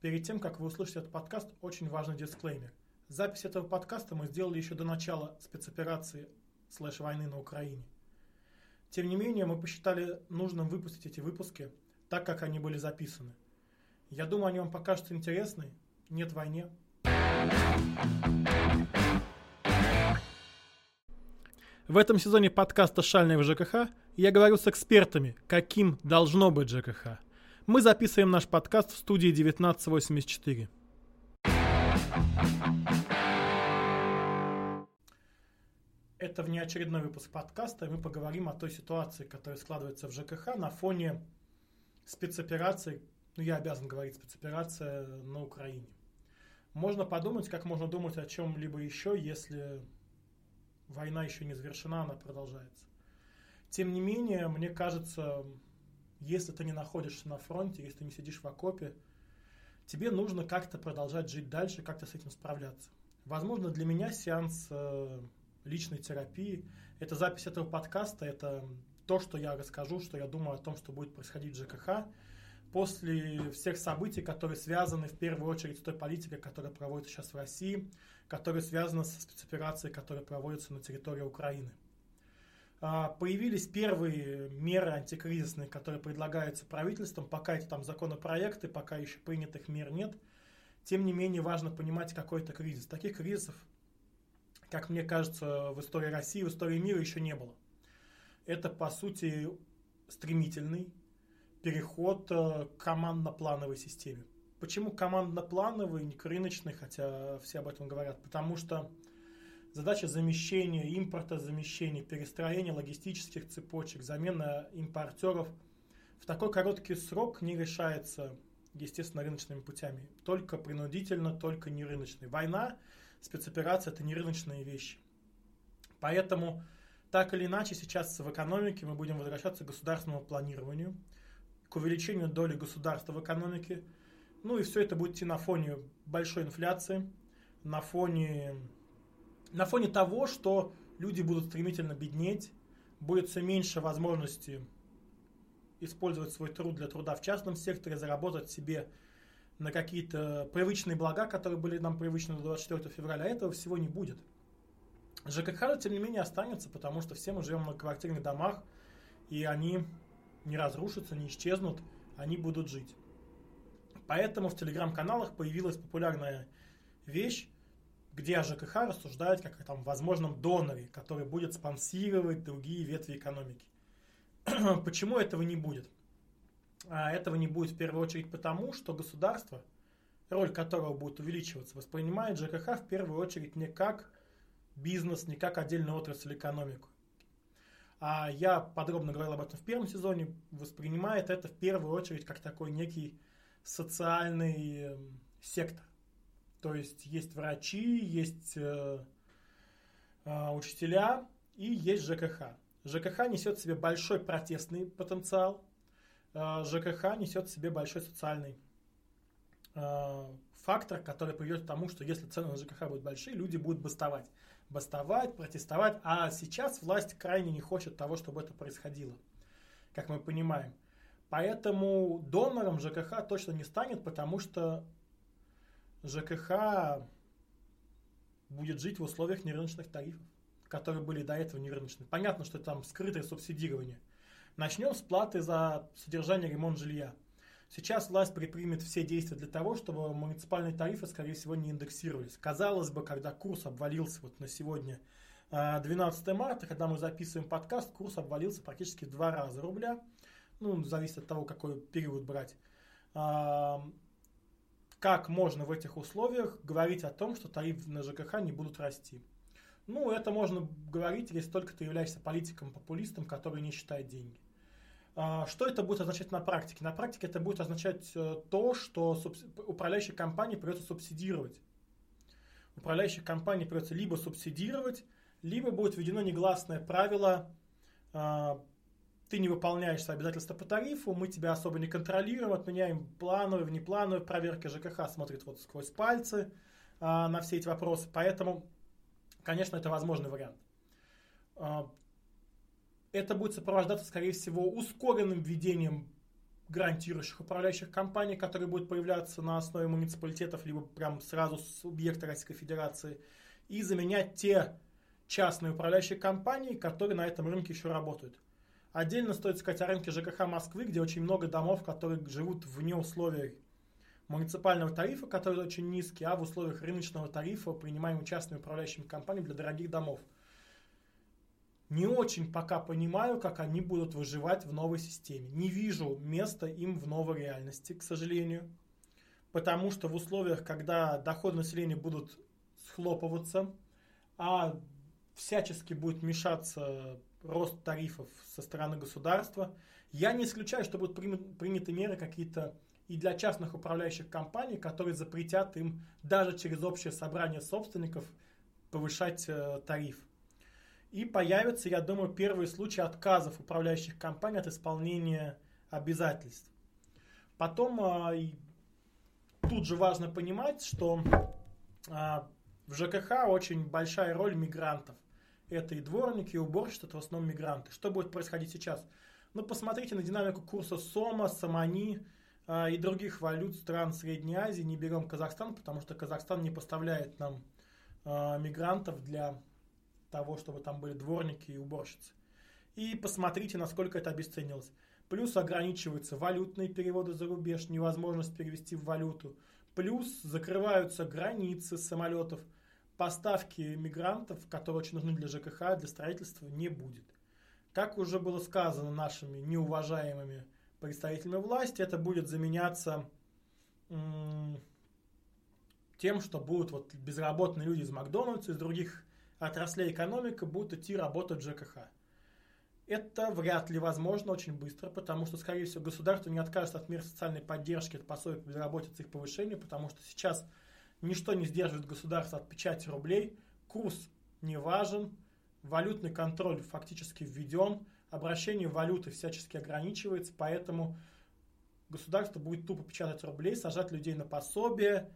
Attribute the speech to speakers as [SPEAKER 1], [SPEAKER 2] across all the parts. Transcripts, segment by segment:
[SPEAKER 1] Перед тем, как вы услышите этот подкаст, очень важный дисклеймер. Запись этого подкаста мы сделали еще до начала спецоперации слэш войны на Украине. Тем не менее, мы посчитали нужным выпустить эти выпуски так, как они были записаны. Я думаю, они вам покажутся интересны. Нет войне. В этом сезоне подкаста «Шальный в ЖКХ» я говорю с экспертами, каким должно быть ЖКХ. Мы записываем наш подкаст в студии 1984. Это внеочередной выпуск подкаста, и мы поговорим о той ситуации, которая складывается в ЖКХ на фоне спецоперации, ну я обязан говорить спецоперация на Украине. Можно подумать, как можно думать о чем-либо еще, если война еще не завершена, она продолжается. Тем не менее, мне кажется, если ты не находишься на фронте, если ты не сидишь в окопе, тебе нужно как-то продолжать жить дальше, как-то с этим справляться. Возможно, для меня сеанс э, личной терапии, это запись этого подкаста, это то, что я расскажу, что я думаю о том, что будет происходить в ЖКХ после всех событий, которые связаны в первую очередь с той политикой, которая проводится сейчас в России, которая связана со спецоперацией, которая проводится на территории Украины. А, появились первые меры антикризисные, которые предлагаются правительством. Пока это там законопроекты, пока еще принятых мер нет. Тем не менее, важно понимать, какой это кризис. Таких кризисов, как мне кажется, в истории России, в истории мира еще не было. Это, по сути, стремительный переход э, к командно-плановой системе. Почему командно-плановый, не к рыночный, хотя все об этом говорят? Потому что задача замещения импорта, замещения, перестроения логистических цепочек, замена импортеров в такой короткий срок не решается, естественно, рыночными путями. Только принудительно, только не рыночный. Война, спецоперация – это не рыночные вещи. Поэтому, так или иначе, сейчас в экономике мы будем возвращаться к государственному планированию, к увеличению доли государства в экономике. Ну и все это будет идти на фоне большой инфляции, на фоне на фоне того, что люди будут стремительно беднеть, будет все меньше возможности использовать свой труд для труда в частном секторе, заработать себе на какие-то привычные блага, которые были нам привычны до 24 февраля. Этого всего не будет. ЖКХ, тем не менее, останется, потому что все мы живем на квартирных домах, и они не разрушатся, не исчезнут, они будут жить. Поэтому в телеграм-каналах появилась популярная вещь, где ЖКХ рассуждает как о там, возможном доноре, который будет спонсировать другие ветви экономики. Почему этого не будет? А этого не будет в первую очередь потому, что государство, роль которого будет увеличиваться, воспринимает ЖКХ в первую очередь не как бизнес, не как отдельную отрасль экономику. А я подробно говорил об этом в первом сезоне, воспринимает это в первую очередь как такой некий социальный эм, сектор. То есть есть врачи, есть э, э, учителя и есть ЖКХ. ЖКХ несет в себе большой протестный потенциал. Э, ЖКХ несет в себе большой социальный э, фактор, который приведет к тому, что если цены на ЖКХ будут большие, люди будут бастовать. Бастовать, протестовать. А сейчас власть крайне не хочет того, чтобы это происходило, как мы понимаем. Поэтому донором ЖКХ точно не станет, потому что ЖКХ будет жить в условиях нерыночных тарифов, которые были до этого нерыночные. Понятно, что там скрытое субсидирование. Начнем с платы за содержание ремонт жилья. Сейчас власть предпримет все действия для того, чтобы муниципальные тарифы, скорее всего, не индексировались. Казалось бы, когда курс обвалился вот на сегодня, 12 а, марта, когда мы записываем подкаст, курс обвалился практически в два раза рубля. Ну, зависит от того, какой период брать. Как можно в этих условиях говорить о том, что тарифы на ЖКХ не будут расти? Ну, это можно говорить, если только ты являешься политиком-популистом, который не считает деньги. А, что это будет означать на практике? На практике это будет означать э, то, что управляющей компании придется субсидировать. Управляющей компании придется либо субсидировать, либо будет введено негласное правило а, ты не выполняешь свои обязательства по тарифу, мы тебя особо не контролируем, отменяем плановые, внеплановые проверки. ЖКХ смотрит вот сквозь пальцы а, на все эти вопросы. Поэтому, конечно, это возможный вариант. А, это будет сопровождаться, скорее всего, ускоренным введением гарантирующих управляющих компаний, которые будут появляться на основе муниципалитетов, либо прям сразу субъекта Российской Федерации, и заменять те частные управляющие компании, которые на этом рынке еще работают. Отдельно стоит сказать о рынке ЖКХ Москвы, где очень много домов, которые живут вне условий муниципального тарифа, который очень низкий, а в условиях рыночного тарифа, принимаемым частными управляющими компаниями для дорогих домов. Не очень пока понимаю, как они будут выживать в новой системе. Не вижу места им в новой реальности, к сожалению. Потому что в условиях, когда доходы населения будут схлопываться, а всячески будет мешаться рост тарифов со стороны государства. Я не исключаю, что будут приняты меры какие-то и для частных управляющих компаний, которые запретят им даже через общее собрание собственников повышать э, тариф. И появятся, я думаю, первые случаи отказов управляющих компаний от исполнения обязательств. Потом э, тут же важно понимать, что э, в ЖКХ очень большая роль мигрантов – это и дворники, и уборщицы, это в основном мигранты. Что будет происходить сейчас? Ну, посмотрите на динамику курса СОМа, СОМАНИ э, и других валют стран Средней Азии. Не берем Казахстан, потому что Казахстан не поставляет нам э, мигрантов для того, чтобы там были дворники и уборщицы. И посмотрите, насколько это обесценилось. Плюс ограничиваются валютные переводы за рубеж, невозможность перевести в валюту. Плюс закрываются границы самолетов – поставки мигрантов, которые очень нужны для ЖКХ, для строительства, не будет. Как уже было сказано нашими неуважаемыми представителями власти, это будет заменяться тем, что будут вот безработные люди из Макдональдса, из других отраслей экономики будут идти работать в ЖКХ. Это вряд ли возможно очень быстро, потому что, скорее всего, государство не откажется от мер социальной поддержки, от пособия по безработице, их повышению, потому что сейчас Ничто не сдерживает государство от печати рублей. Курс не важен. Валютный контроль фактически введен. Обращение валюты всячески ограничивается. Поэтому государство будет тупо печатать рублей, сажать людей на пособие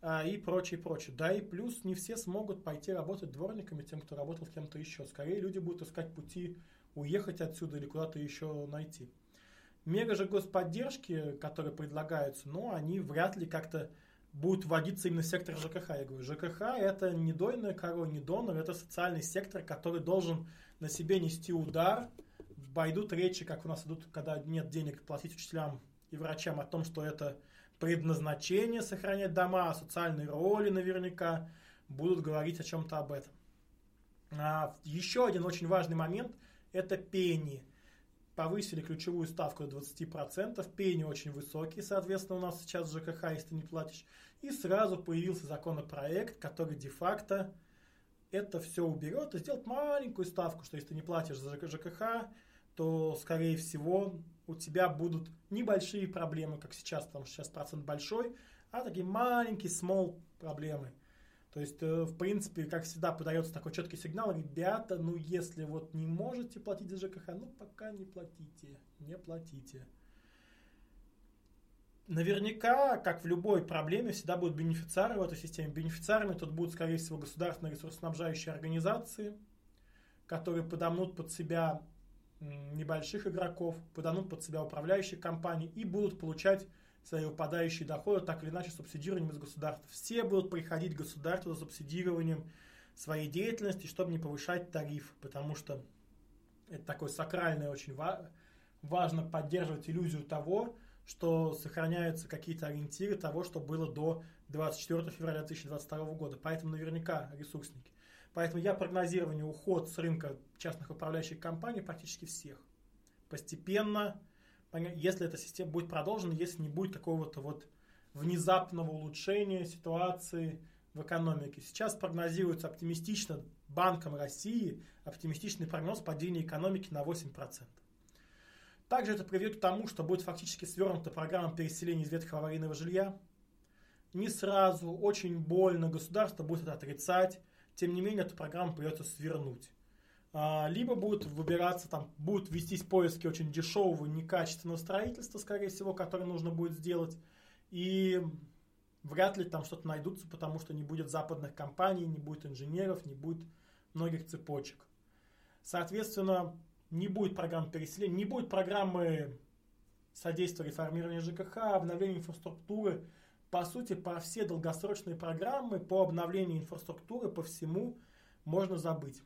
[SPEAKER 1] а, и прочее, прочее. Да и плюс не все смогут пойти работать дворниками, тем, кто работал кем-то еще. Скорее люди будут искать пути уехать отсюда или куда-то еще найти. Меры же господдержки, которые предлагаются, ну, они вряд ли как-то будет вводиться именно сектор ЖКХ. Я говорю, ЖКХ это не дойная корова, не донор, это социальный сектор, который должен на себе нести удар. Пойдут речи, как у нас идут, когда нет денег платить учителям и врачам, о том, что это предназначение сохранять дома, социальные роли наверняка, будут говорить о чем-то об этом. А еще один очень важный момент – это пени повысили ключевую ставку до 20%, пени очень высокие, соответственно, у нас сейчас ЖКХ, если ты не платишь. И сразу появился законопроект, который де-факто это все уберет и сделает маленькую ставку, что если ты не платишь за ЖКХ, то, скорее всего, у тебя будут небольшие проблемы, как сейчас, потому что сейчас процент большой, а такие маленькие small проблемы – то есть, э, в принципе, как всегда, подается такой четкий сигнал, ребята, ну если вот не можете платить за ЖКХ, ну пока не платите, не платите. Наверняка, как в любой проблеме, всегда будут бенефициары в этой системе. Бенефициарами тут будут, скорее всего, государственные ресурсоснабжающие организации, которые подомнут под себя небольших игроков, подомнут под себя управляющие компании и будут получать свои выпадающие доходы так или иначе субсидированием из государства. Все будут приходить к государству за субсидированием своей деятельности, чтобы не повышать тариф, потому что это такое сакральное очень ва- важно поддерживать иллюзию того, что сохраняются какие-то ориентиры того, что было до 24 февраля 2022 года. Поэтому наверняка ресурсники. Поэтому я прогнозирую уход с рынка частных управляющих компаний практически всех. Постепенно, если эта система будет продолжена, если не будет какого-то вот внезапного улучшения ситуации в экономике. Сейчас прогнозируется оптимистично Банком России оптимистичный прогноз падения экономики на 8%. Также это приведет к тому, что будет фактически свернута программа переселения из ветхого аварийного жилья. Не сразу, очень больно, государство будет это отрицать. Тем не менее, эту программу придется свернуть. А, либо будут выбираться, там, будут вестись поиски очень дешевого, некачественного строительства, скорее всего, которое нужно будет сделать. И вряд ли там что-то найдутся, потому что не будет западных компаний, не будет инженеров, не будет многих цепочек. Соответственно, не будет программы переселения, не будет программы содействие реформированию ЖКХ, обновлению инфраструктуры, по сути, по все долгосрочные программы по обновлению инфраструктуры, по всему можно забыть.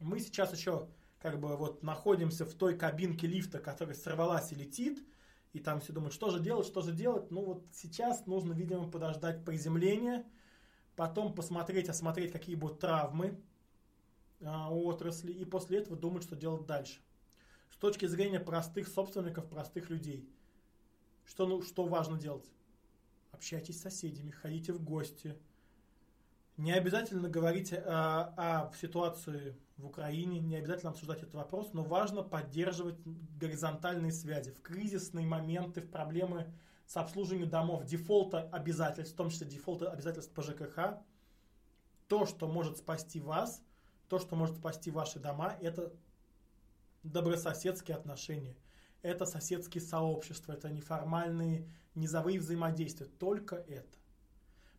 [SPEAKER 1] Мы сейчас еще как бы вот находимся в той кабинке лифта, которая сорвалась и летит, и там все думают, что же делать, что же делать. Ну вот сейчас нужно, видимо, подождать приземления, потом посмотреть, осмотреть, какие будут травмы а, у отрасли, и после этого думать, что делать дальше. С точки зрения простых собственников, простых людей, что, ну, что важно делать? Общайтесь с соседями, ходите в гости. Не обязательно говорить о, о ситуации в Украине, не обязательно обсуждать этот вопрос, но важно поддерживать горизонтальные связи. В кризисные моменты, в проблемы с обслуживанием домов, дефолта обязательств, в том числе дефолта обязательств по ЖКХ, то, что может спасти вас, то, что может спасти ваши дома, это добрососедские отношения. Это соседские сообщества, это неформальные низовые взаимодействия. Только это.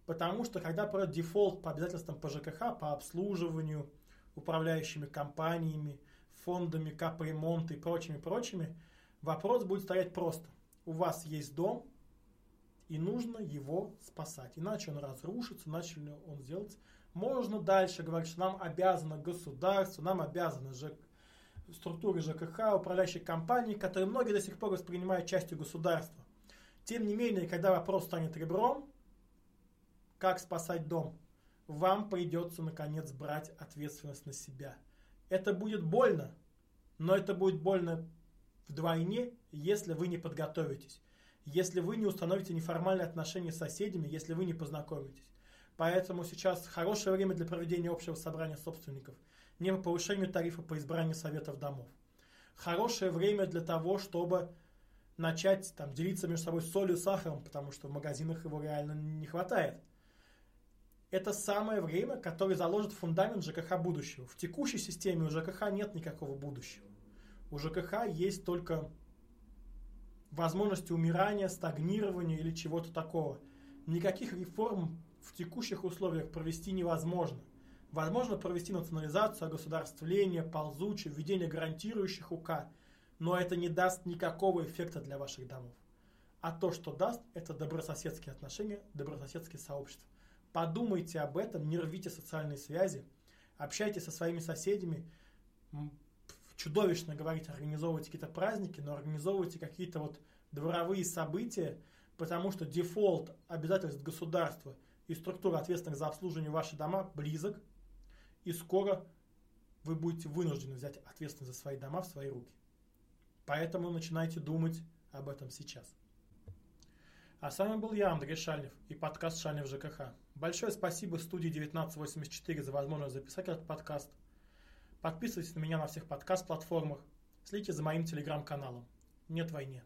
[SPEAKER 1] Потому что когда пройдет дефолт по обязательствам по ЖКХ, по обслуживанию, управляющими компаниями, фондами капремонта и прочими-прочими, вопрос будет стоять просто. У вас есть дом, и нужно его спасать. Иначе он разрушится, иначе он сделается. Можно дальше говорить, что нам обязано государство, нам обязаны ЖКХ, структуры ЖКХ, управляющие компании, которые многие до сих пор воспринимают частью государства. Тем не менее, когда вопрос станет ребром, как спасать дом, вам придется наконец брать ответственность на себя. Это будет больно, но это будет больно вдвойне, если вы не подготовитесь, если вы не установите неформальные отношения с соседями, если вы не познакомитесь. Поэтому сейчас хорошее время для проведения общего собрания собственников – не по повышению тарифа по избранию советов домов. Хорошее время для того, чтобы начать там, делиться между собой солью, сахаром, потому что в магазинах его реально не хватает. Это самое время, которое заложит фундамент ЖКХ будущего. В текущей системе у ЖКХ нет никакого будущего. У ЖКХ есть только возможности умирания, стагнирования или чего-то такого. Никаких реформ в текущих условиях провести невозможно. Возможно провести национализацию, огосударствление, ползучее, введение гарантирующих УК, но это не даст никакого эффекта для ваших домов. А то, что даст, это добрососедские отношения, добрососедские сообщества. Подумайте об этом, не рвите социальные связи, общайтесь со своими соседями, чудовищно говорить, организовывайте какие-то праздники, но организовывайте какие-то вот дворовые события, потому что дефолт обязательств государства и структура ответственных за обслуживание ваших дома близок, и скоро вы будете вынуждены взять ответственность за свои дома в свои руки. Поэтому начинайте думать об этом сейчас. А с вами был я, Андрей Шальнев, и подкаст «Шальнев ЖКХ». Большое спасибо студии 1984 за возможность записать этот подкаст. Подписывайтесь на меня на всех подкаст-платформах. Следите за моим телеграм-каналом. Нет войне.